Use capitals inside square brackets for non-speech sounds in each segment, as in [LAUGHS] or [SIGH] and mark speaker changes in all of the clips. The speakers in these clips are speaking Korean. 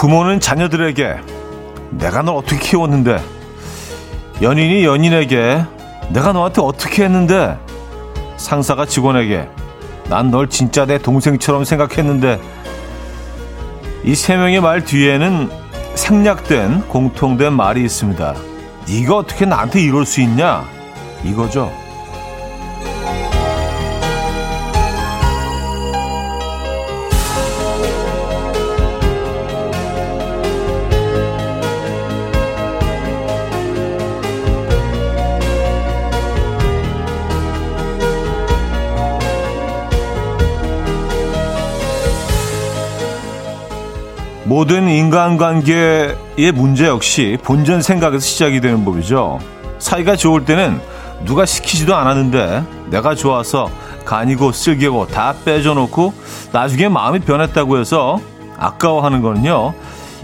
Speaker 1: 부모는 자녀들에게 내가 널 어떻게 키웠는데 연인이 연인에게 내가 너한테 어떻게 했는데 상사가 직원에게 난 널 진짜 내 동생처럼 생각했는데 이 세 명의 말 뒤에는 생략된 공통된 말이 있습니다. 네가 어떻게 나한테 이럴 수 있냐? 이거죠. 모든 인간관계의 문제 역시 본전 생각에서 시작이 되는 법이죠. 사이가 좋을 때는 누가 시키지도 않았는데 내가 좋아서 간이고 쓸개고 다 빼줘놓고 나중에 마음이 변했다고 해서 아까워하는 거는요.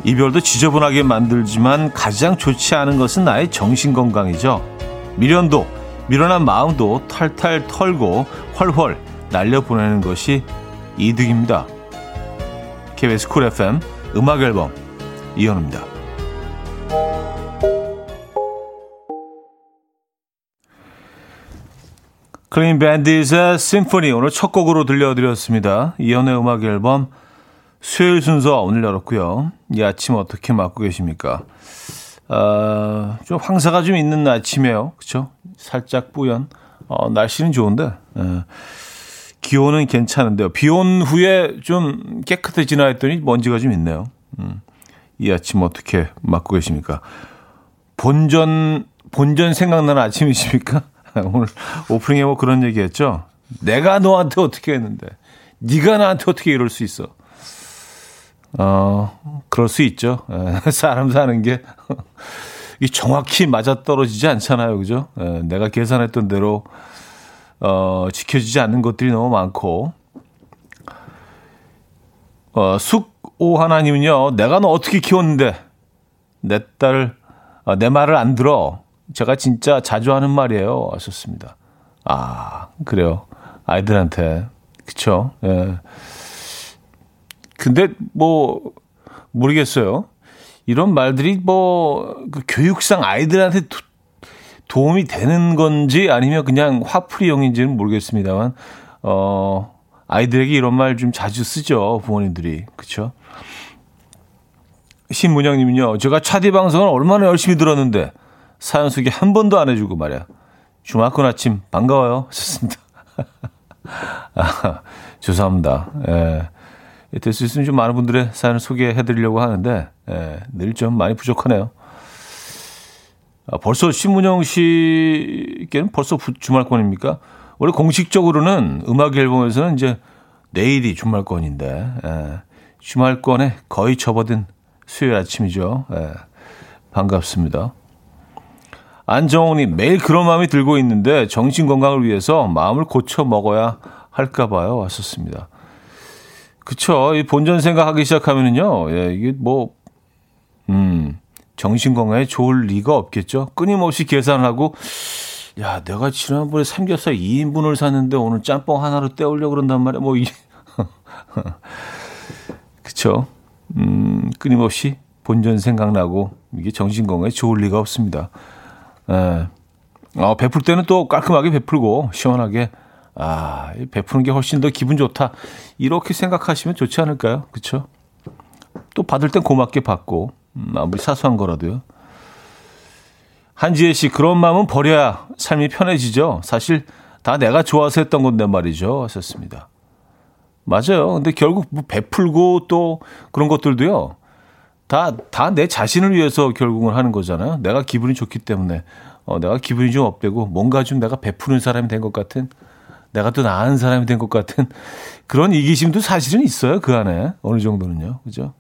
Speaker 1: 이별도 지저분하게 만들지만 가장 좋지 않은 것은 나의 정신 건강이죠. 미련도 미련한 마음도 탈탈 털고 훨훨 날려보내는 것이 이득입니다. KBS 쿨 FM 음악 앨범 이현우입니다. 클린 밴딧의 Symphony 오늘 첫 곡으로 들려드렸습니다. 이현우의 음악 앨범 수요일 순서 오늘 열었고요. 이 아침 어떻게 맞고 계십니까? 어, 좀 황사가 좀 있는 아침이에요. 그렇죠? 살짝 뿌연. 어, 날씨는 좋은데 에, 기온은 괜찮은데요. 비 온 후에 좀 깨끗해지나 했더니 먼지가 좀 있네요. 음, 이 아침 어떻게 맞고 계십니까? 본전 본전 생각나는 아침이십니까? [LAUGHS] 오늘 오프닝에 뭐 그런 얘기했죠. 내가 너한테 어떻게 했는데, 네가 나한테 어떻게 이럴 수 있어? 어, 그럴 수 있죠. 에, [LAUGHS] 사람 사는 게 [LAUGHS] 이 정확히 맞아 떨어지지 않잖아요, 그죠? 에, 내가 계산했던 대로 어, 지켜지지 않는 것들이 너무 많고, 어, 숙오 하나님은요, 내가 너 어떻게 키웠는데, 내 딸, 어, 내 말을 안 들어. 제가 진짜 자주 하는 말이에요. 하셨습니다. 아, 그래요. 아이들한테. 그쵸. 예. 근데 뭐, 모르겠어요. 이런 말들이 뭐, 그 교육상 아이들한테 도, 도움이 되는 건지 아니면 그냥 화풀이용인지는 모르겠습니다만, 어, 아이들에게 이런 말 좀 자주 쓰죠. 부모님들이. 그쵸. 신문영님은요, 제가 차디 방송을 얼마나 열심히 들었는데, 사연 소개 한 번도 안 해주고 말이야. 주말권 아침 반가워요. 좋습니다. [LAUGHS] 아, 죄송합니다. 예. 될 수 있으면 좀 많은 분들의 사연을 소개해드리려고 하는데 예, 늘 좀 많이 부족하네요. 아, 벌써 신문영 씨께는 벌써 주말권입니까? 원래 공식적으로는 음악 앨범에서는 이제 내일이 주말권인데 예, 주말권에 거의 접어든 수요일 아침이죠. 예, 반갑습니다. 안정호님, 매일 그런 마음이 들고 있는데 정신 건강을 위해서 마음을 고쳐 먹어야 할까 봐요. 왔었습니다. 그쵸. 이 본전 생각하기 시작하면은요, 예, 이게 뭐, 음, 정신 건강에 좋을 리가 없겠죠. 끊임없이 계산하고, 야, 내가 지난번에 삼겹살 2인분을 샀는데 오늘 짬뽕 하나로 때우려고 그런단 말이야. 뭐, 이게. [LAUGHS] 그쵸. 음, 끊임없이 본전 생각나고, 이게 정신 건강에 좋을 리가 없습니다. 예. 어, 베풀 때는 또 깔끔하게 베풀고 시원하게 아, 베푸는 게 훨씬 더 기분 좋다. 이렇게 생각하시면 좋지 않을까요? 그렇죠? 또 받을 땐 고맙게 받고 음, 아무리 사소한 거라도요. 한지혜 씨 그런 마음은 버려야 삶이 편해지죠. 사실 다 내가 좋아서 했던 건데 말이죠. 하셨습니다. 맞아요. 근데 결국 뭐 베풀고 또 그런 것들도요. 다, 다 내 자신을 위해서 결국은 하는 거잖아요. 내가 기분이 좋기 때문에. 어, 내가 기분이 좀 업되고 뭔가 좀 내가 베푸는 사람이 된 것 같은 내가 또 나은 사람이 된 것 같은 그런 이기심도 사실은 있어요. 그 안에. 어느 정도는요. 그죠?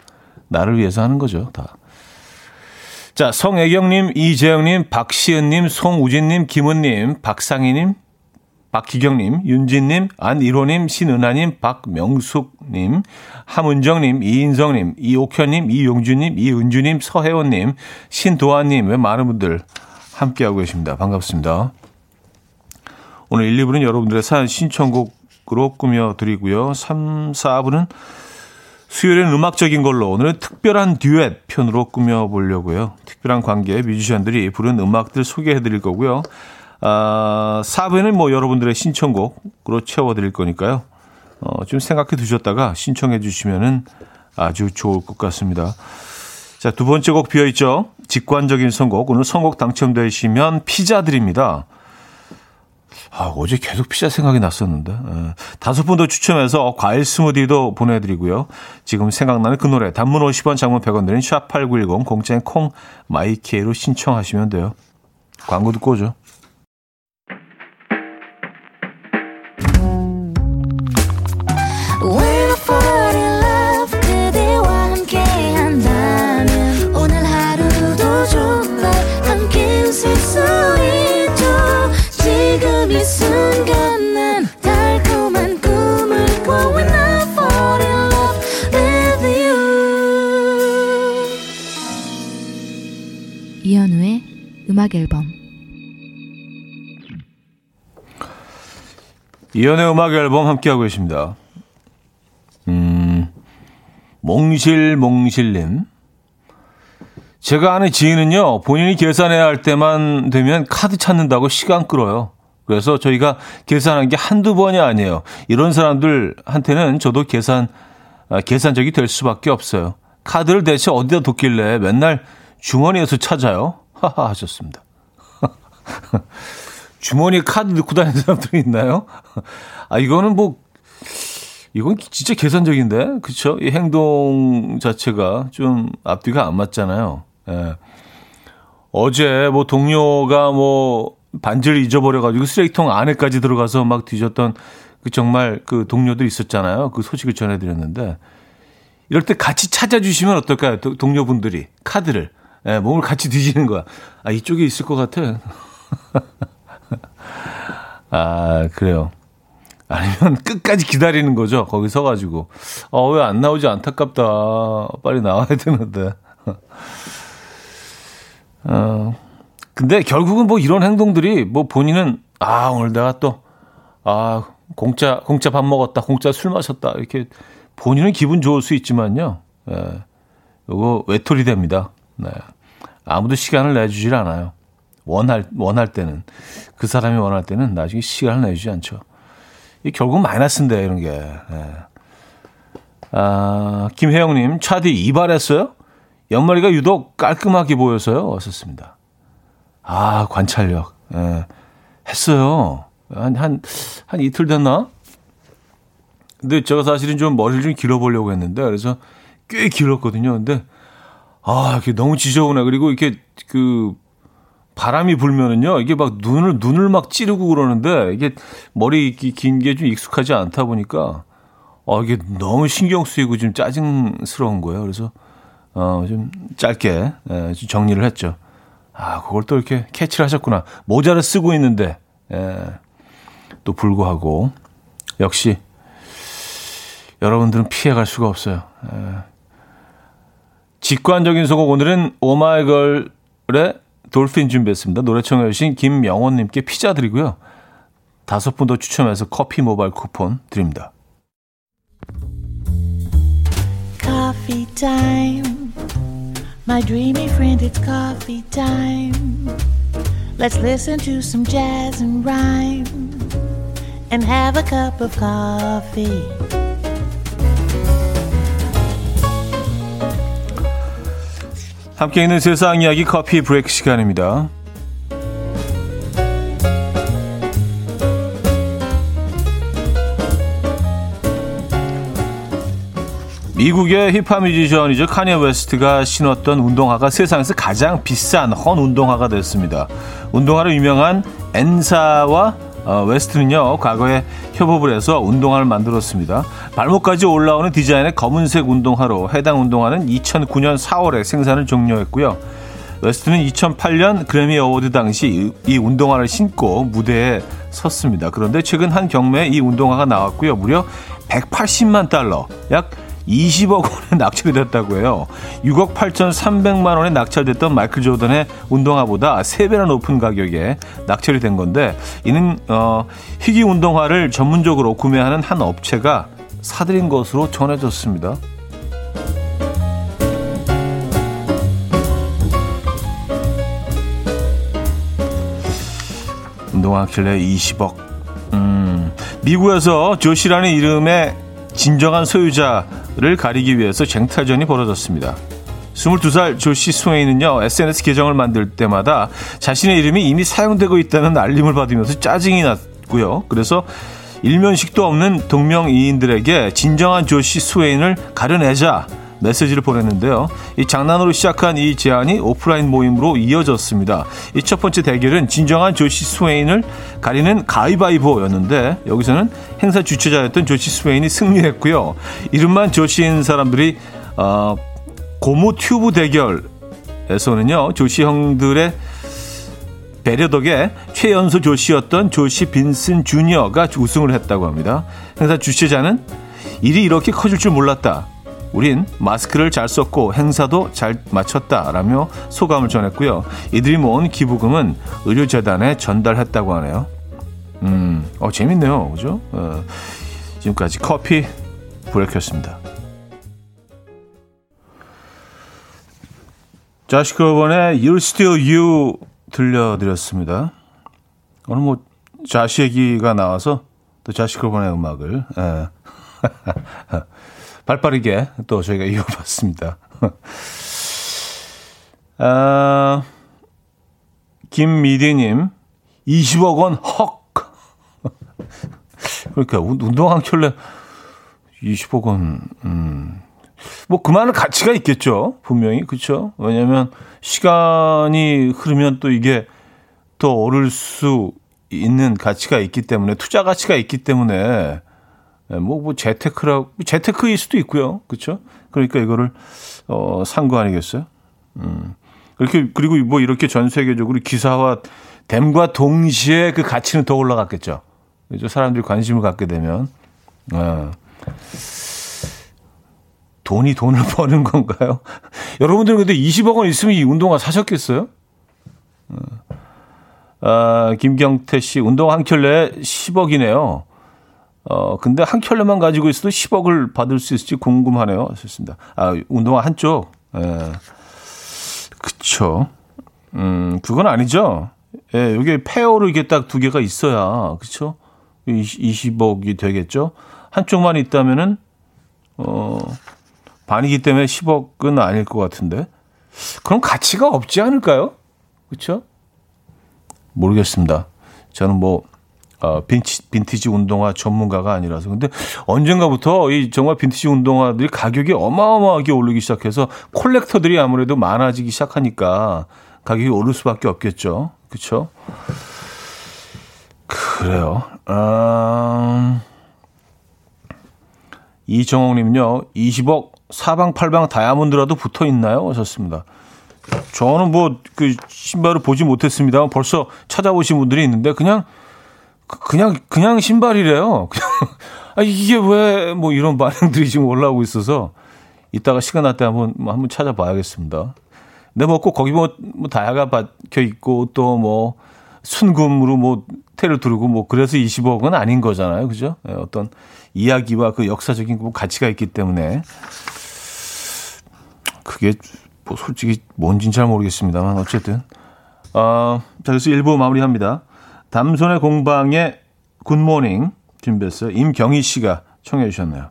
Speaker 1: 나를 위해서 하는 거죠. 다. 자, 성애경님, 이재영님, 박시은님, 송우진님, 김은님, 박상희님, 박기경님, 윤진님, 안일호님, 신은하님, 박명숙님, 함은정님, 이인성님, 이옥현님, 이용준님, 이은주님, 서혜원님, 신도아님, 왜 많은 분들 함께하고 계십니다. 반갑습니다. 오늘 1, 2부는 여러분들의 사연 신청곡으로 꾸며드리고요. 3, 4부는 수요일은 음악적인 걸로 오늘은 특별한 듀엣 편으로 꾸며보려고요. 특별한 관계 뮤지션들이 부른 음악들 소개해드릴 거고요. 아, 4부에는 뭐 여러분들의 신청곡으로 채워드릴 거니까요. 어, 좀 생각해 두셨다가 신청해 주시면은 아주 좋을 것 같습니다. 자, 두 번째 곡 비어있죠? 직관적인 선곡. 오늘 선곡 당첨되시면 피자 드립니다. 아, 어제 계속 피자 생각이 났었는데. 예. 다섯 분 더 추첨해서 과일 스무디도 보내드리고요. 지금 생각나는 그 노래, 단문 50원, 장문 100원 드린 샵8910, 공짜인 콩, 마이케이로 신청하시면 돼요. 광고 듣고 오죠. 이연의 음악 앨범 함께하고 계십니다. 음, 몽실몽실님. 제가 아는 지인은요, 본인이 계산해야 할 때만 되면 카드 찾는다고 시간 끌어요. 그래서 저희가 계산한 게 한두 번이 아니에요. 이런 사람들한테는 저도 계산, 아, 계산적이 될 수밖에 없어요. 카드를 대체 어디다 뒀길래 맨날 주머니에서 찾아요? 하하 하셨습니다. [LAUGHS] 주머니에 카드 넣고 다니는 사람들이 있나요? [LAUGHS] 아, 이거는 뭐, 이건 진짜 계산적인데? 그쵸? 이 행동 자체가 좀 앞뒤가 안 맞잖아요. 예. 어제 뭐 동료가 뭐 반지를 잊어버려가지고 쓰레기통 안에까지 들어가서 막 뒤졌던 그 정말 그 동료들 있었잖아요. 그 소식을 전해드렸는데 이럴 때 같이 찾아주시면 어떨까요? 동료분들이 카드를. 예, 몸을 같이 뒤지는 거야. 아, 이쪽에 있을 것 같아. [LAUGHS] [LAUGHS] 아, 그래요. 아니면 [LAUGHS] 끝까지 기다리는 거죠. 거기 서가지고. 어, 왜 안 나오지? 안타깝다. 빨리 나와야 되는데. [LAUGHS] 어, 근데 결국은 뭐 이런 행동들이 뭐 본인은, 아, 오늘 내가 또, 아, 공짜, 공짜 밥 먹었다. 공짜 술 마셨다. 이렇게 본인은 기분 좋을 수 있지만요. 예. 요거 외톨이 됩니다. 네. 아무도 시간을 내주질 않아요. 원할, 원할 때는. 그 사람이 원할 때는 나중에 시간을 내주지 않죠. 이 결국 마이너스인데, 이런 게. 네. 아, 김혜영님, 차디 이발했어요? 옆머리가 유독 깔끔하게 보여서요. 왔었습니다. 아, 관찰력. 예. 했어요. 한, 한, 한 이틀 됐나? 근데 제가 사실은 좀 머리를 좀 길어보려고 했는데, 그래서 꽤 길었거든요. 근데 아, 이게 너무 지저분해. 그리고 이렇게 그 바람이 불면은요, 이게 막 눈을, 눈을 막 찌르고 그러는데, 이게 머리 긴 게 좀 익숙하지 않다 보니까, 어, 이게 너무 신경 쓰이고 좀 짜증스러운 거예요. 그래서, 어, 좀 짧게, 예, 좀 정리를 했죠. 아, 그걸 또 이렇게 캐치를 하셨구나. 모자를 쓰고 있는데, 예, 또 불구하고, 역시, 여러분들은 피해갈 수가 없어요. 예. 직관적인 소곡 오늘은 오마이걸의 돌핀 준비했습니다. 노래 청해 주신 김명원님께 피자 드리고요. 다섯 분 더 추첨해서 커피 모바일 쿠폰 드립니다. Coffee time. My dreamy friend, it's coffee time. Let's listen to some jazz and rhyme and have a cup of coffee. 함께 있는 세상 이야기 커피 브레이크 시간입니다. 미국의 힙합 뮤지션이죠. 카니예 웨스트가 신었던 운동화가 세상에서 가장 비싼 헌 운동화가 됐습니다. 운동화로 유명한 N사와 어, 웨스트는요 과거에 협업을 해서 운동화를 만들었습니다. 발목까지 올라오는 디자인의 검은색 운동화로 해당 운동화는 2009년 4월에 생산을 종료했고요. 웨스트는 2008년 그래미 어워드 당시 이 운동화를 신고 무대에 섰습니다. 그런데 최근 한 경매에 이 운동화가 나왔고요. 무려 180만 달러, 약 20억 원에 [LAUGHS] 낙찰이 됐다고 해요. 6억 8천 3백만 원에 낙찰됐던 마이클 조던의 운동화보다 3배나 높은 가격에 낙찰이 된 건데 이는 어, 희귀 운동화를 전문적으로 구매하는 한 업체가 사들인 것으로 전해졌습니다. 운동화 길래 20억. 음, 미국에서 조시라는 이름의 진정한 소유자 를 가리기 위해서 쟁탈전이 벌어졌습니다. 22살 조시 스웨이는요, SNS 계정을 만들 때마다 자신의 이름이 이미 사용되고 있다는 알림을 받으면서 짜증이 났고요. 그래서 일면식도 없는 동명이인들에게 진정한 조시 스웨인을 가려내자 메시지를 보냈는데요. 이 장난으로 시작한 이 제안이 오프라인 모임으로 이어졌습니다. 이 첫 번째 대결은 진정한 조시 스웨인을 가리는 가위바위보였는데 여기서는 행사 주최자였던 조시 스웨인이 승리했고요. 이름만 조시인 사람들이 어, 고무 튜브 대결에서는요. 조시 형들의 배려 덕에 최연소 조시였던 조시 빈슨 주니어가 우승을 했다고 합니다. 행사 주최자는 일이 이렇게 커질 줄 몰랐다. 우린 마스크를 잘 썼고 행사도 잘 마쳤다라며 소감을 전했고요. 이들이 모은 기부금은 의료재단에 전달했다고 하네요. 음, 어, 재밌네요. 그죠? 어, 지금까지 커피 브레이크였습니다. 자시 크로번의 You're Still You 들려드렸습니다. 오늘 뭐 자시 얘기가 나와서 또 자시 크로번의 음악을 예. [LAUGHS] 발빠르게 또 저희가 [LAUGHS] 이어봤습니다. [LAUGHS] 아, 김미디님, 20억 원 헉! [LAUGHS] 그러니까 운동 한 켤레 20억 원, 음. 뭐 그만한 가치가 있겠죠. 분명히. 그렇죠? 왜냐면 시간이 흐르면 또 이게 더 오를 수 있는 가치가 있기 때문에 투자 가치가 있기 때문에 예, 뭐, 뭐, 재테크라고, 재테크일 수도 있고요. 그렇죠? 그러니까 이거를, 어, 산 거 아니겠어요? 음. 그렇게, 그리고 뭐 이렇게 전 세계적으로 기사와 댐과 동시에 그 가치는 더 올라갔겠죠. 그죠? 사람들이 관심을 갖게 되면. 어. 돈이 돈을 [LAUGHS] 버는 건가요? [LAUGHS] 여러분들은 근데 20억 원 있으면 이 운동화 사셨겠어요? 어. 아, 김경태 씨, 운동화 한 켤레 10억이네요. 어, 근데 한 켤레만 가지고 있어도 10억을 받을 수 있을지 궁금하네요. 좋습니다. 아, 운동화 한쪽. 예. 그쵸. 음, 그건 아니죠. 예, 여기 페어로 이게 딱 두 개가 있어야, 그쵸? 20억이 되겠죠? 한쪽만 있다면은, 어, 반이기 때문에 10억은 아닐 것 같은데. 그럼 가치가 없지 않을까요? 그쵸? 모르겠습니다. 저는 뭐, 어, 빈치, 빈티지 운동화 전문가가 아니라서. 근데 언젠가부터 이 정말 빈티지 운동화들이 가격이 어마어마하게 오르기 시작해서 콜렉터들이 아무래도 많아지기 시작하니까 가격이 오를 수밖에 없겠죠. 그쵸? 그래요. 음, 이정옥님요, 20억 사방팔방 다이아몬드라도 붙어 있나요? 하셨습니다. 저는 뭐 그 신발을 보지 못했습니다. 벌써 찾아보신 분들이 있는데 그냥 그, 그냥 그냥 신발이래요. [LAUGHS] 그냥 아 이게 왜 뭐 이런 반응들이 지금 올라오고 있어서 이따가 시간 날 때 한번 뭐 한번 찾아봐야겠습니다. 근데 뭐 꼭 거기 뭐, 뭐 다야가 박혀 있고 또 뭐 순금으로 뭐 테를 두르고 뭐 그래서 20억은 아닌 거잖아요. 그죠? 네, 어떤 이야기와 그 역사적인 뭐 가치가 있기 때문에 그게 뭐 솔직히 뭔진 잘 모르겠습니다만 어쨌든 어, 자 그래서 1부 마무리합니다. 담손의 공방의 굿모닝 준비했어요. 임경희 씨가 청해 주셨네요.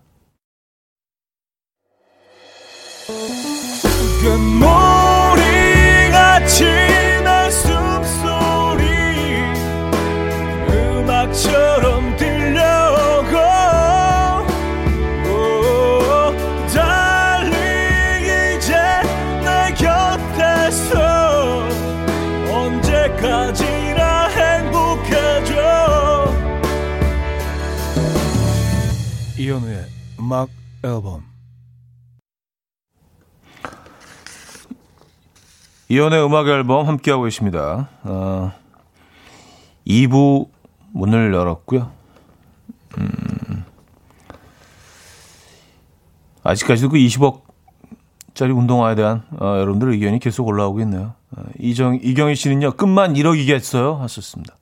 Speaker 1: 금모리 음악 앨범 이현우의 음악 앨범 함께하고 계십니다. 어, 2부 문을 열었고요. 음, 아직까지도 그 20억짜리 운동화에 대한 어, 여러분들 의견이 계속 올라오고 있네요. 어, 이정, 이경희 씨는요, 끝만 1억이겠어요? 하셨습니다.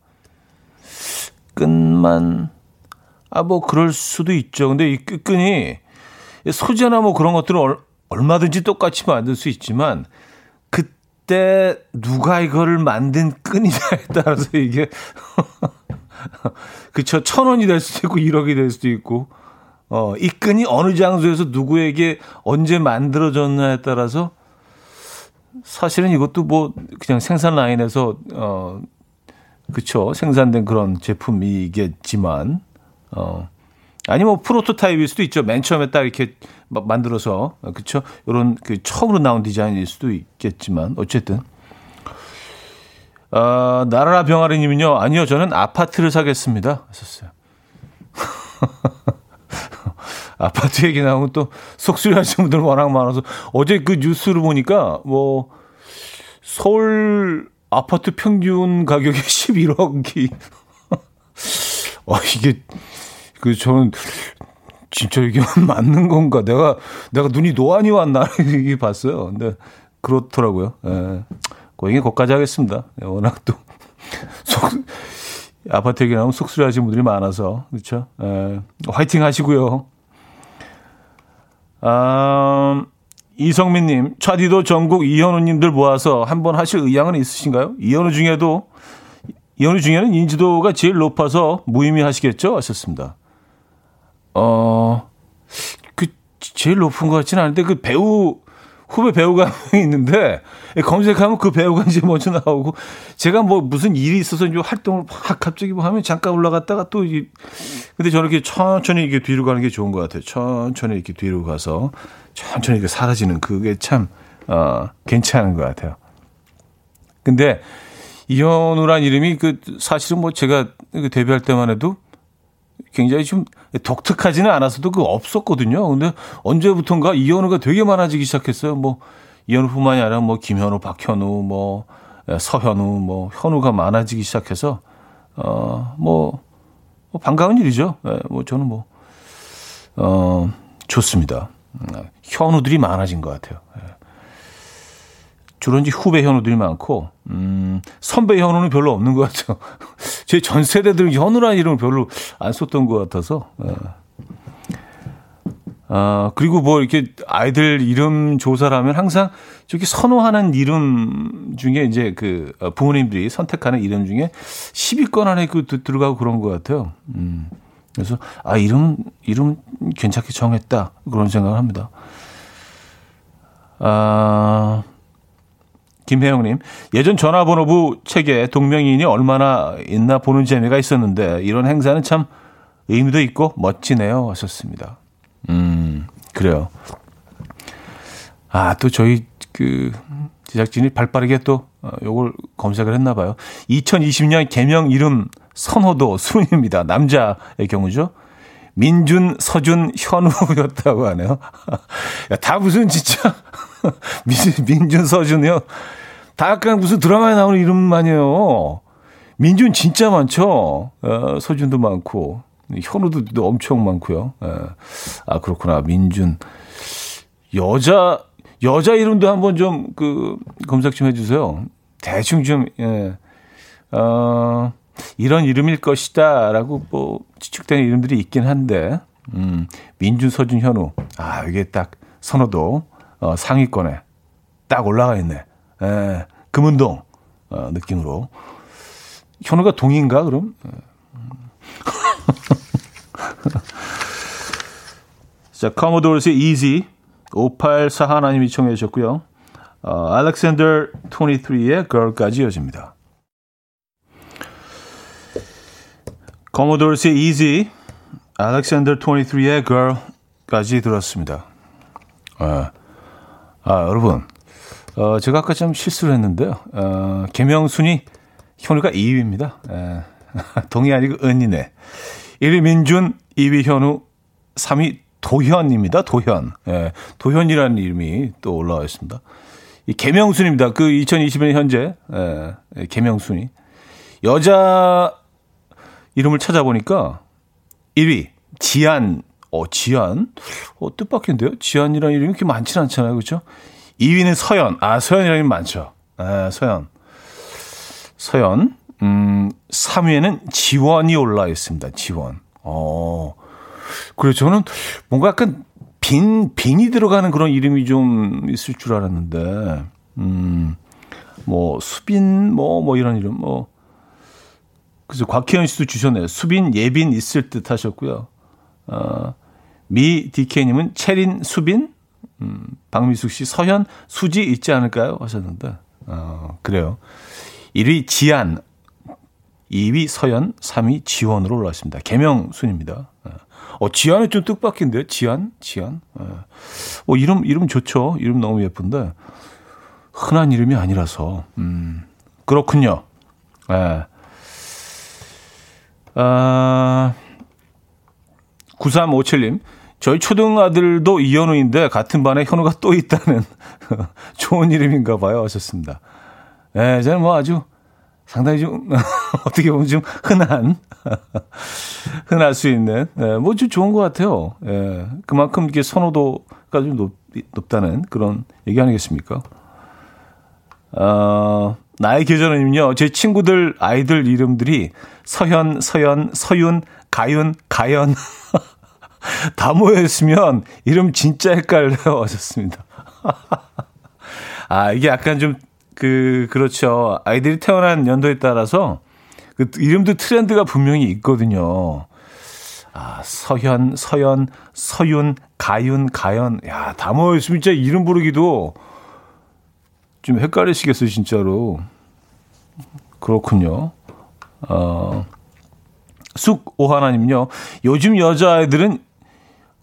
Speaker 1: 끝만 아, 뭐, 그럴 수도 있죠. 근데 이 끈끈이 소재나 뭐 그런 것들은 얼, 얼마든지 똑같이 만들 수 있지만 그때 누가 이거를 만든 끈이냐에 [LAUGHS] 따라서 이게 [LAUGHS] 그쵸. 천 원이 될 수도 있고 1억이 될 수도 있고. 어, 이 끈이 어느 장소에서 누구에게 언제 만들어졌냐에 따라서 사실은 이것도 뭐 그냥 생산 라인에서 어 그쵸. 생산된 그런 제품이겠지만 어. 아니 뭐 프로토타입일 수도 있죠. 맨 처음에 딱 이렇게 만들어서. 그쵸? 이런 그 처음으로 나온 디자인일 수도 있겠지만 어쨌든. 어, 나라라 병아리님은요 아니요 저는 아파트를 사겠습니다. 하셨어요. [LAUGHS] 아파트 얘기 나오면 또 속수리 하시는 분들 워낙 많아서 어제 그 뉴스를 보니까 뭐 서울 아파트 평균 가격이 [LAUGHS] 11억이. [LAUGHS] 어 이게 그 저는 진짜 이게 [LAUGHS] 맞는 건가? 내가 내가 눈이 노안이 왔나 [LAUGHS] 이게 봤어요. 근데 그렇더라고요. 예. 고객이 거기까지 하겠습니다. 예, 워낙 또 [LAUGHS] 속, 아파트 얘기 나오면 속수리 하시는 분들이 많아서 그렇죠. 예. 화이팅 하시고요. 아, 이성민님, 차디도 전국 이현우님들 모아서 한번 하실 의향은 있으신가요? 이현우 중에도, 이현우 중에는 인지도가 제일 높아서 무의미하시겠죠? 하셨습니다. 어, 그, 제일 높은 것 같지는 않은데 그 배우, 후배 배우가 있는데 검색하면 그 배우가 이제 먼저 나오고 제가 뭐 무슨 일이 있어서 이제 활동을 막 갑자기 뭐 하면 잠깐 올라갔다가 또 이, 근데 저는 이렇게 천천히 이렇게 뒤로 가는 게 좋은 것 같아요. 천천히 이렇게 뒤로 가서 천천히 이렇게 사라지는 그게 참, 어, 괜찮은 것 같아요. 근데 이현우란 이름이 그 사실은 뭐 제가 그 데뷔할 때만 해도 굉장히 좀 독특하지는 않아서도 그 없었거든요. 근데 언제부턴가 이현우가 되게 많아지기 시작했어요. 뭐 이현우뿐만이 아니라 뭐 김현우, 박현우, 뭐 서현우, 뭐 현우가 많아지기 시작해서 어뭐 뭐 반가운 일이죠. 예, 뭐 저는 뭐 어 좋습니다. 현우들이 많아진 것 같아요. 예. 주로 이제 후배 현우들이 많고, 음, 선배 현우는 별로 없는 것 같죠. [LAUGHS] 제전 세대들은 현우라는 이름을 별로 안 썼던 것 같아서. 예. 아, 그리고 뭐 이렇게 아이들 이름 조사를 하면 항상 저기 선호하는 이름 중에 이제 그 부모님들이 선택하는 이름 중에 10위권 안에 그 들어가고 그런 것 같아요. 음. 그래서 아, 이름, 이름 괜찮게 정했다. 그런 생각을 합니다. 아, 김혜영님, 예전 전화번호부 책에 동명이인이 얼마나 있나 보는 재미가 있었는데 이런 행사는 참 의미도 있고 멋지네요. 하셨습니다. 음, 그래요. 아, 또 저희 그 제작진이 발 빠르게 또 어, 요걸 검색을 했나 봐요. 2020년 개명 이름 선호도 순입니다. 남자의 경우죠. 민준, 서준, 현우였다고 [LAUGHS] 하네요. [LAUGHS] 야, 다 무슨 진짜 [LAUGHS] 민, 준 서준이요. 다 약간 무슨 드라마에 나오는 이름만이에요. 민준 진짜 많죠. 어, 서준도 많고 현우도 엄청 많고요. 예. 아 그렇구나. 민준 여자 여자 이름도 한번 좀 그 검색 좀 해주세요. 대충 좀 예. 어. 이런 이름일 것이다 라고 뭐 추측되는 이름들이 있긴 한데 음, 민준, 서준, 현우 아 이게 딱 선호도 어, 상위권에 딱 올라가 있네. 에, 금운동 어, 느낌으로 현우가 동인가 그럼? [LAUGHS] 자, 커모도르스의 Easy 584 하나님이 청해 주셨고요. 어, 알렉산더 23의 Girl까지 이어집니다. 커모도르스의 Easy, 알렉산더 23의 Girl까지 들었습니다. 아, 아 여러분, 어, 제가 아까 좀 실수를 했는데요. 어, 개명순위 현우가 2위입니다. 에, 동이 아니고 은이네. 1위 민준, 2위 현우, 3위 도현입니다. 도현. 예, 도현이라는 이름이 또 올라와 있습니다. 이 개명순입니다. 그 2020년 현재 예, 개명순위. 여자 이름을 찾아보니까 1위 지안. 어, 지안? 어, 뜻밖인데요? 지안이라는 이름이 그렇게 많지는 않잖아요. 그렇죠? 2위는 서연. 아, 서연이라는 이름 많죠. 아, 서연. 서연. 음, 3위에는 지원이 올라 있습니다. 지원. 어. 그래서 저는 뭔가 약간 빈, 빈이 들어가는 그런 이름이 좀 있을 줄 알았는데, 음, 뭐, 수빈, 뭐, 뭐 이런 이름, 뭐. 그래서 곽혜연 씨도 주셨네요. 수빈, 예빈 있을 듯 하셨고요. 어, 미 디케이님은 체린, 수빈, 음, 박미숙 씨, 서현, 수지 있지 않을까요? 하셨는데, 어, 그래요. 1위 지안, 2위 서현, 3위 지원으로 올라왔습니다. 개명 순입니다. 어, 어 지안은 좀 뜻밖인데요? 지안? 지안? 어, 어, 이름, 이름 좋죠? 이름 너무 예쁜데, 흔한 이름이 아니라서, 음, 그렇군요. 예. 아, 9357님, 저희 초등 아들도 이현우인데 같은 반에 현우가 또 있다는 [LAUGHS] 좋은 이름인가 봐요. 하셨습니다. 예, 저는 뭐 아주 상당히 좀 [LAUGHS] 어떻게 보면 좀 흔한 [LAUGHS] 흔할 수 있는 예, 뭐좀 좋은 것 같아요. 예, 그만큼 이게 선호도가 좀 높, 높다는 그런 얘기 아니겠습니까? 어, 나의 계절은요, 제 친구들 아이들 이름들이 서현, 서연, 서윤, 가윤, 가연. [LAUGHS] 다 모여있으면 이름 진짜 헷갈려요. [LAUGHS] 하셨습니다. [LAUGHS] 아, 이게 약간 좀, 그, 그렇죠. 아이들이 태어난 연도에 따라서 그 이름도 트렌드가 분명히 있거든요. 아, 서현, 서연, 서윤, 가윤, 가연. 야, 다 모여있으면 진짜 이름 부르기도 좀 헷갈리시겠어요, 진짜로. 그렇군요. 어, 쑥 오하나님요. 요즘 여자아이들은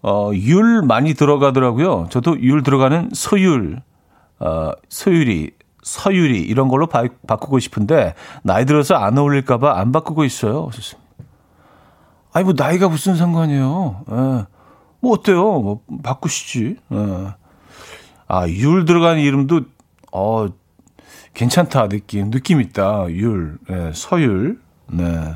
Speaker 1: 어, 율 많이 들어가더라고요. 저도 율 들어가는 소율, 어, 소율이, 서율이 이런 걸로 바, 바꾸고 싶은데 나이 들어서 안 어울릴까봐 안 바꾸고 있어요. 아니 뭐 나이가 무슨 상관이에요. 에. 예. 뭐 어때요? 뭐 바꾸시지. 에. 예. 아, 율 들어가는 이름도 어 괜찮다 느낌 느낌 있다. 율, 예, 서율, 네.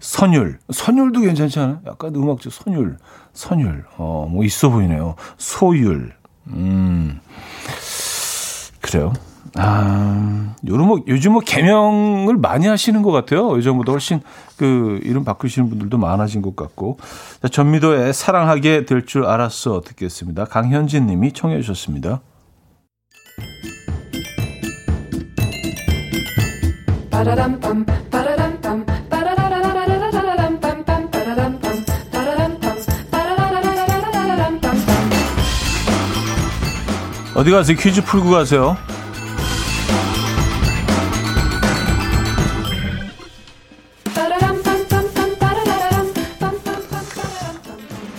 Speaker 1: 선율. 선율도 괜찮지 않아요? 약간 음악적 선율. 선율. 어, 뭐 있어 보이네요. 소율. 음. 그래요. 아, 요런 뭐, 요즘 뭐 개명을 많이 하시는 것 같아요. 예전보다 훨씬 그 이름 바꾸시는 분들도 많아진 것 같고. 자, 전미도의 사랑하게 될 줄 알았어 듣겠습니다. 강현진 님이 청해 주셨습니다. 어디 가세요? 퀴즈 풀고 가세요.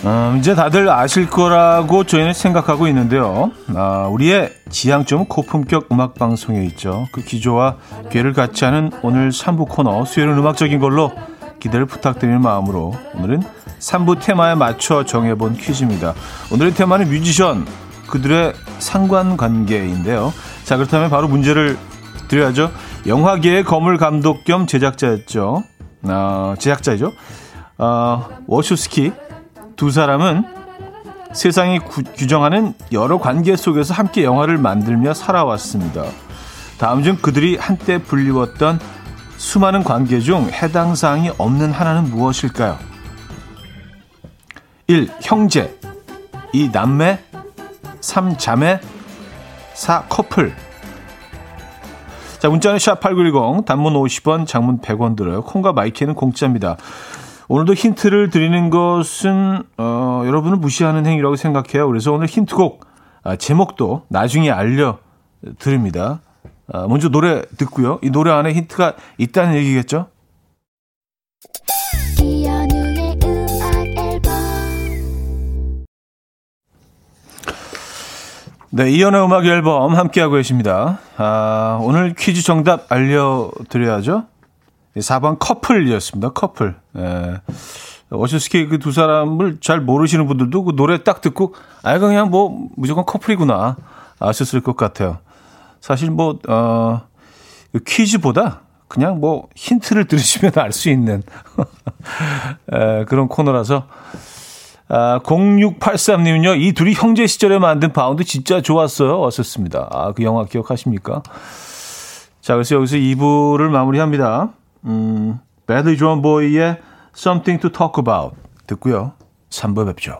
Speaker 1: 음, 이제 다들 아실 거라고 저희는 생각하고 있는데요. 아, 우리의 지향점 고품격 음악 방송에 있죠. 그 기조와 괴를 같이 하는 오늘 3부 코너 수요일은 음악적인 걸로 기대를 부탁드리는 마음으로 오늘은 3부 테마에 맞춰 정해본 퀴즈입니다. 오늘의 테마는 뮤지션, 그들의 상관관계인데요. 자, 그렇다면 바로 문제를 드려야죠. 영화계의 거물 감독 겸 제작자였죠. 어, 제작자이죠. 어, 워슈스키 두 사람은 세상이 구, 규정하는 여러 관계 속에서 함께 영화를 만들며 살아왔습니다. 다음 중 그들이 한때 불리웠던 수많은 관계 중 해당 사항이 없는 하나는 무엇일까요? 1. 형제 2. 남매 3. 자매 4. 커플 자 문자는 샵8910 단문 50원 장문 100원 들어요. 콩과 마이케이는 공짜입니다. 오늘도 힌트를 드리는 것은 어, 여러분을 무시하는 행위라고 생각해요. 그래서 오늘 힌트곡 아, 제목도 나중에 알려 드립니다. 아, 먼저 노래 듣고요. 이 노래 안에 힌트가 있다는 얘기겠죠? 네, 이연의 음악 앨범 함께하고 계십니다. 아, 오늘 퀴즈 정답 알려드려야죠. 4번 커플이었습니다. 커플. 예. 워셔스키 그 두 사람을 잘 모르시는 분들도 그 노래 딱 듣고 아 그냥 뭐 무조건 커플이구나 아셨을 것 같아요. 사실 뭐 어, 그 퀴즈보다 그냥 뭐 힌트를 들으시면 알 수 있는 에, [LAUGHS] 그런 코너라서 아, 0683님은요, 이 둘이 형제 시절에 만든 Bound 진짜 좋았어요. 하셨습니다. 아, 그 영화 기억하십니까? 자, 그래서 여기서 2부를 마무리합니다. 음, Badly Drawn Boy의 Something to Talk About 듣고요. 3부 뵙죠.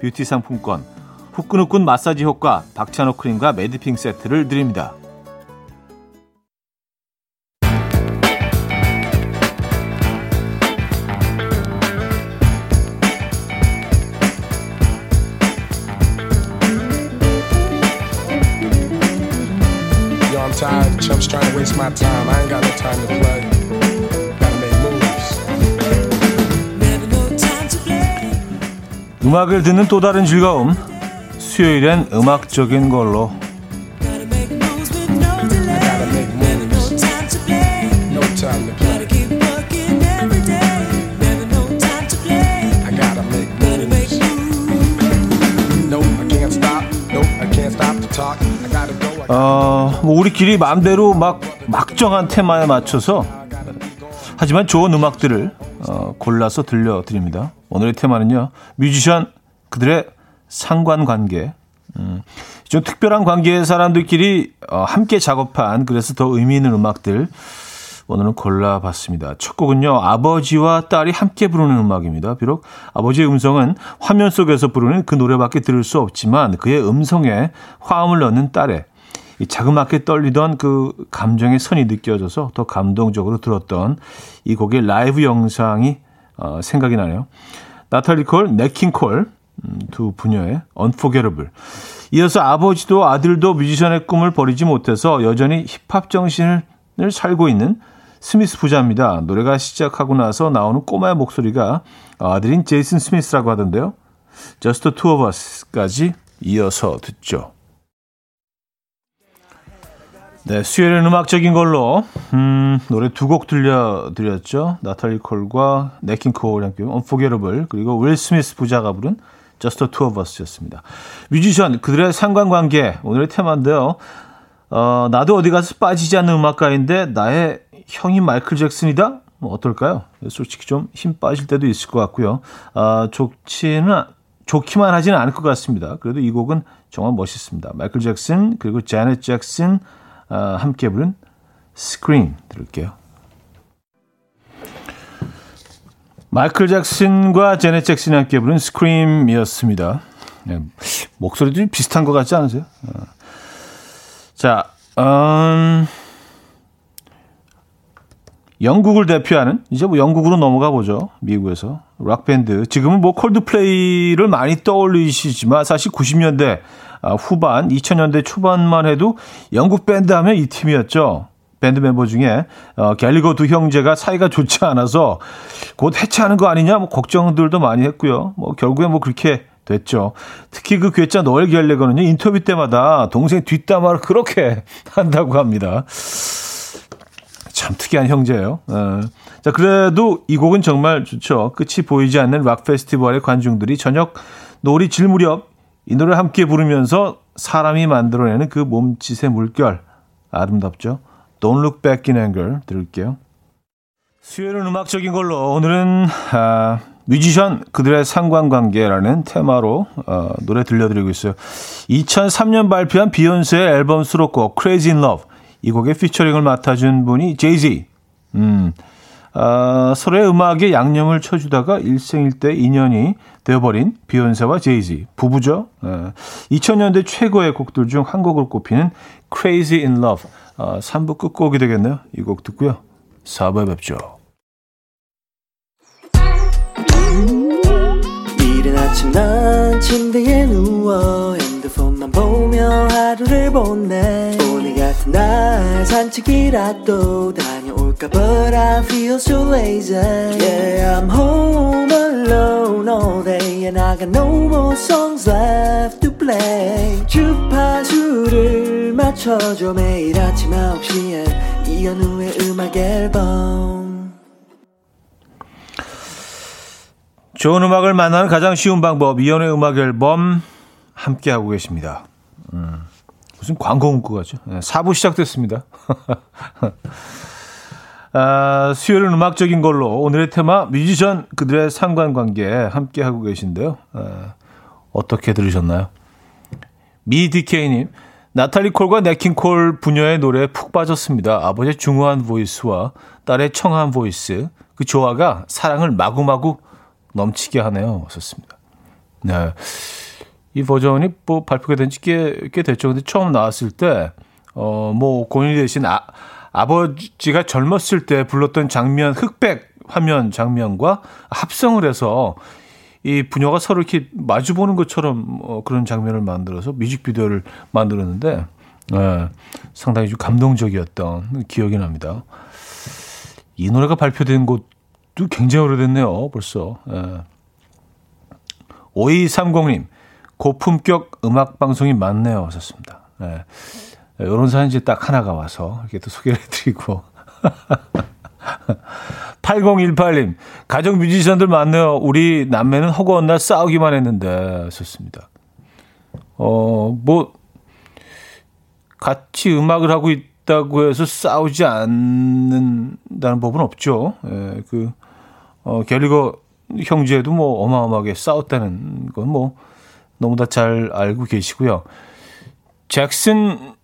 Speaker 1: 뷰티 상품권, 후끈후끈 마사지 효과 박찬호 크림과 매디핑 세트를 드립니다. tired. Chumps trying to waste my time. I ain't got no time to play. 음악을 듣는 또 다른 즐거움. 수요일엔 음악적인 걸로. 어, 뭐 우리끼리 마음대로 막 막정한 테마에 맞춰서 하지만 좋은 음악들을 어, 골라서 들려드립니다. 오늘의 테마는요. 뮤지션 그들의 상관관계. 음, 좀 특별한 관계의 사람들끼리 어, 함께 작업한 그래서 더 의미 있는 음악들 오늘은 골라봤습니다. 첫 곡은요. 아버지와 딸이 함께 부르는 음악입니다. 비록 아버지의 음성은 화면 속에서 부르는 그 노래밖에 들을 수 없지만 그의 음성에 화음을 넣는 딸의 이 자그맣게 떨리던 그 감정의 선이 느껴져서 더 감동적으로 들었던 이 곡의 라이브 영상이 어, 생각이 나네요. 나탈리 콜, 냇 킹 콜, 음, 두 부녀의 Unforgettable. 이어서 아버지도 아들도 뮤지션의 꿈을 버리지 못해서 여전히 힙합 정신을 살고 있는 스미스 부자입니다. 노래가 시작하고 나서 나오는 꼬마의 목소리가 아들인 제이든 스미스라고 하던데요. Just the two of us까지 이어서 듣죠. 네, 수요일은 음악적인 걸로 음, 노래 두 곡 들려드렸죠. 나탈리 콜과 콜이 함께 Unforgettable 그리고 윌 스미스 부자가 부른 Just the Two of Us였습니다. 뮤지션 그들의 상관관계 오늘의 테마인데요. 어, 나도 어디 가서 빠지지 않는 음악가인데 나의 형이 마이클 잭슨이다? 뭐 어떨까요? 솔직히 좀 힘 빠질 때도 있을 것 같고요. 어, 좋지는 좋기만 하지는 않을 것 같습니다. 그래도 이 곡은 정말 멋있습니다. 마이클 잭슨 그리고 제넷 잭슨 어, 함께 부른 스크린 들을게요. 마이클 잭슨과 제넷 잭슨이 함께 부른 스크림이었습니다. 네, 목소리도 좀 비슷한 것 같지 않으세요? 어. 자, 음, 영국을 대표하는 이제 뭐 영국으로 넘어가 보죠. 미국에서 락 밴드. 지금은 뭐 콜드플레이를 많이 떠올리시지만 사실 90년대 아, 후반, 2000년대 초반만 해도 영국 밴드 하면 이 팀이었죠. 밴드 멤버 중에 어, 갤리거 두 형제가 사이가 좋지 않아서 곧 해체하는 거 아니냐 뭐 걱정들도 많이 했고요. 뭐 결국에 뭐 그렇게 됐죠. 특히 그 괴짜 노엘 갤리거는요 인터뷰 때마다 동생 뒷담화를 그렇게 [LAUGHS] 한다고 합니다. 참 특이한 형제예요. 어. 자, 그래도 이 곡은 정말 좋죠. 끝이 보이지 않는 락 페스티벌의 관중들이 저녁 놀이 질 무렵 이 노래를 함께 부르면서 사람이 만들어내는 그 몸짓의 물결 아름답죠. Don't Look Back in Anger 들을게요. 수요일은 음악적인 걸로 오늘은 아, 뮤지션 그들의 상관관계라는 테마로 어, 노래 들려드리고 있어요. 2003년 발표한 비욘세의 앨범 수록곡 Crazy in Love 이 곡의 피처링을 맡아준 분이 제이지. 음, 어, 서로의 음악에 양념을 쳐주다가 일생일대 인연이 되어버린 비욘세와 제이지 부부죠. 어, 2000년대 최고의 곡들 중 한 곡을 꼽히는 Crazy in Love 어, 3부 끝곡이 되겠네요. 이 곡 듣고요. 4부에 뵙죠.
Speaker 2: 이른 아침 난 침대에 누워 핸드폰만 보며 하루를 보내 오늘 같은 날 산책이라도 다녀 올까 But I feel so lazy Yeah I'm home alone all day And I got no more songs left to play 주파수를 맞춰줘 매일 아침 9시에 이현우의 음악 앨범
Speaker 1: 좋은 음악을 만나는 가장 쉬운 방법 이연의 음악 앨범 함께 하고 계십니다. 음, 무슨 광고 문구 같죠? 네, 4부 시작됐습니다. [LAUGHS] 아, 수요일은 음악적인 걸로 오늘의 테마 뮤지션 그들의 상관관계 함께 하고 계신데요. 아, 어떻게 들으셨나요? 미디케이님 나탈리 콜과 냇 킹 콜 부녀의 노래에 푹 빠졌습니다. 아버지의 중후한 voice와 딸의 청아한 voice 그 조화가 사랑을 마구마구 넘치게 하네요. 썼습니다. 네. 이 버전이 뭐 발표가 된 지 꽤, 꽤 됐죠. 근데 처음 나왔을 때, 어, 뭐, 고인이 되신 아, 아버지가 젊었을 때 불렀던 장면, 흑백 화면 장면과 합성을 해서 이 부녀가 서로 이렇게 마주보는 것처럼 어, 그런 장면을 만들어서 뮤직비디오를 만들었는데, 예, 상당히 좀 감동적이었던 기억이 납니다. 이 노래가 발표된 곳도 굉장히 오래됐네요, 벌써. 예. 5230님, 고품격 음악 방송이 많네요. 하셨습니다. 네. 이런 사연이 딱 하나가 와서 이렇게 또 소개를 해드리고. [LAUGHS] 8018님, 가족 뮤지션들 많네요. 우리 남매는 허구한 날 싸우기만 했는데, 하셨습니다. 어, 뭐, 같이 음악을 하고 있다고 해서 싸우지 않는다는 법은 없죠. 예, 그, 어, 게리거 형제도 뭐 어마어마하게 싸웠다는 건 뭐, 너무 다잘 알고 계시고요. 잭슨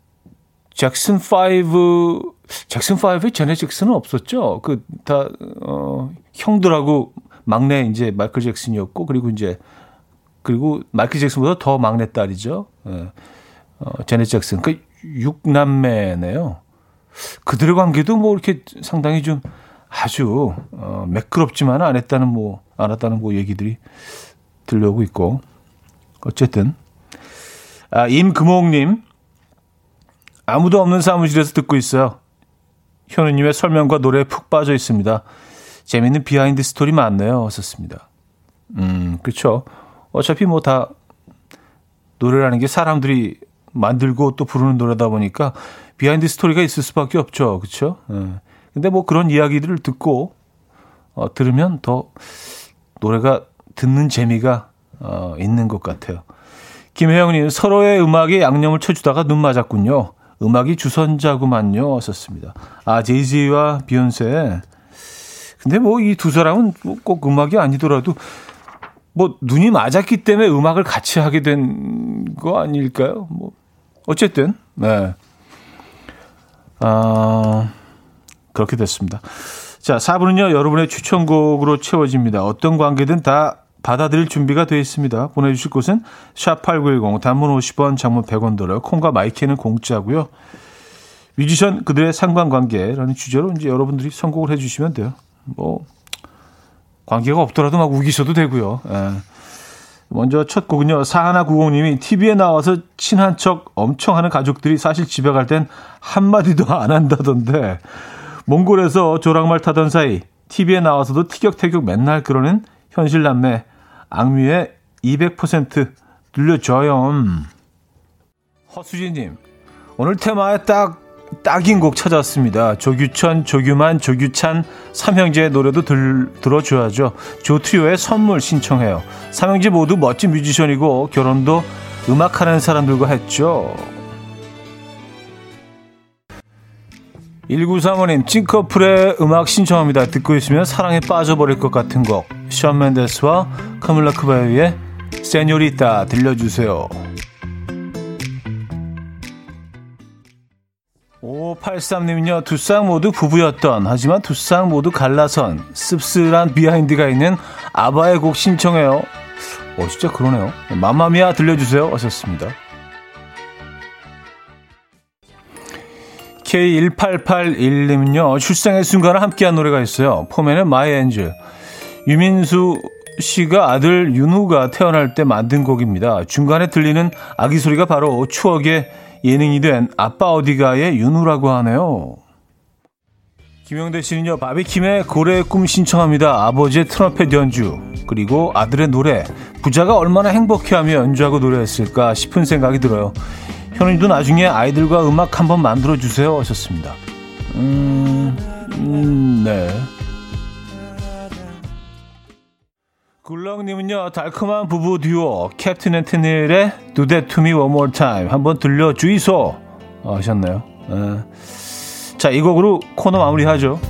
Speaker 1: 잭슨 5 잭슨 5의 제네 잭슨은 없었죠. 그 다 어, 형들하고 막내 이제 마이클 잭슨이었고 그리고 이제 그리고 마이클 잭슨보다 더 막내 딸이죠. 예. 어, 제네 잭슨 그 6남매네요. 그들의 관계도 뭐 이렇게 상당히 좀 아주 어, 매끄럽지만 안 했다는 뭐 안했다는 뭐 얘기들이 들려오고 있고 어쨌든 아, 임금옥님 아무도 없는 사무실에서 듣고 있어요. 현우님의 설명과 노래에 푹 빠져 있습니다. 재밌는 비하인드 스토리 많네요. 썼습니다. 음, 그렇죠. 어차피 뭐 다 노래라는 게 사람들이 만들고 또 부르는 노래다 보니까 비하인드 스토리가 있을 수밖에 없죠. 그렇죠? 예. 근데 뭐 그런 이야기들을 듣고 어, 들으면 더 노래가 듣는 재미가 어, 있는 것 같아요. 김혜영님 서로의 음악에 양념을 쳐주다가 눈 맞았군요. 음악이 주선자구만요. 썼습니다. 아 제이지와 비욘세. 근데 뭐 이 두 사람은 뭐꼭 음악이 아니더라도 뭐 눈이 맞았기 때문에 음악을 같이 하게 된 거 아닐까요? 뭐 어쨌든 네. 아 그렇게 됐습니다. 자, 4부는요, 여러분의 추천곡으로 채워집니다. 어떤 관계든 다 받아들일 준비가 되어 있습니다. 보내주실 곳은 샵8910 단문 50원 장문 100원 들어요. 콩과 마이키는 공짜고요. 뮤지션 그들의 상관관계라는 주제로 이제 여러분들이 선곡을 해주시면 돼요. 뭐 관계가 없더라도 막 우기셔도 되고요. 예. 먼저 첫 곡은요. 사하나구공님이 TV에 나와서 친한 척 엄청 하는 가족들이 사실 집에 갈 땐 한마디도 안 한다던데 몽골에서 조랑말 타던 사이 TV에 나와서도 티격태격 맨날 그러는 현실 남매 악뮤의 200% 들려줘요. 허수진님 오늘 테마에 딱 딱인 곡 찾았습니다. 조규천, 조규만, 조규찬 삼형제의 노래도 들, 들어줘야죠. 조트리오의 선물 신청해요. 삼형제 모두 멋진 뮤지션이고 결혼도 음악하는 사람들과 했죠. 1935님 찐커플의 음악 신청합니다. 듣고 있으면 사랑에 빠져버릴 것 같은 곡. 션 맨데스와 카밀라 크바이의 세뇨리타 들려주세요. 5583님은요, 두 쌍 모두 부부였던, 하지만 두 쌍 모두 갈라선, 씁쓸한 비하인드가 있는 아바의 곡 신청해요. 어, 진짜 그러네요. Mamma Mia 들려주세요. 하셨습니다. K1881님은요, 출생의 순간을 함께한 노래가 있어요. 포맨의 My Angel. 윤민수 씨가 아들 윤우가 태어날 때 만든 곡입니다. 중간에 들리는 아기 소리가 바로 추억의 예능이 된 아빠 어디가의 윤우라고 하네요. 김영대 씨는요, 바비킴의 고래의 꿈 신청합니다. 아버지의 트럼펫 연주, 그리고 아들의 노래, 부자가 얼마나 행복해하며 연주하고 노래했을까 싶은 생각이 들어요. 현우님도 나중에 아이들과 음악 한번 만들어 주세요. 하셨습니다. 음, 음 네. 굴렁님은요 달콤한 부부 듀오 캡틴 앤트닐의 Do That To Me One More Time 한번 들려 주이소 하셨나요? 네. 자이 곡으로 코너 마무리하죠.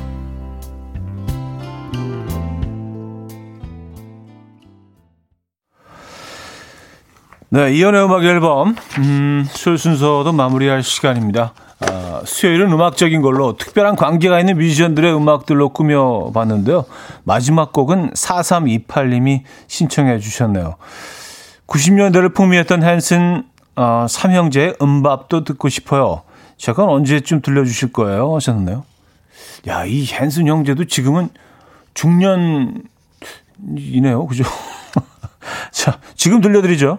Speaker 1: 네 이연의 음악 앨범 음, 술 순서도 마무리할 시간입니다. 아, 수요일은 음악적인 걸로 특별한 관계가 있는 뮤지션들의 음악들로 꾸며봤는데요. 마지막 곡은 4328님이 신청해 주셨네요. 90년대를 풍미했던 헨슨 어, 삼형제의 음밥도 듣고 싶어요. 잠깐 언제쯤 들려주실 거예요? 하셨네요. 야, 이 헨슨 형제도 지금은 중년이네요. 그죠? [LAUGHS] 자, 지금 들려드리죠.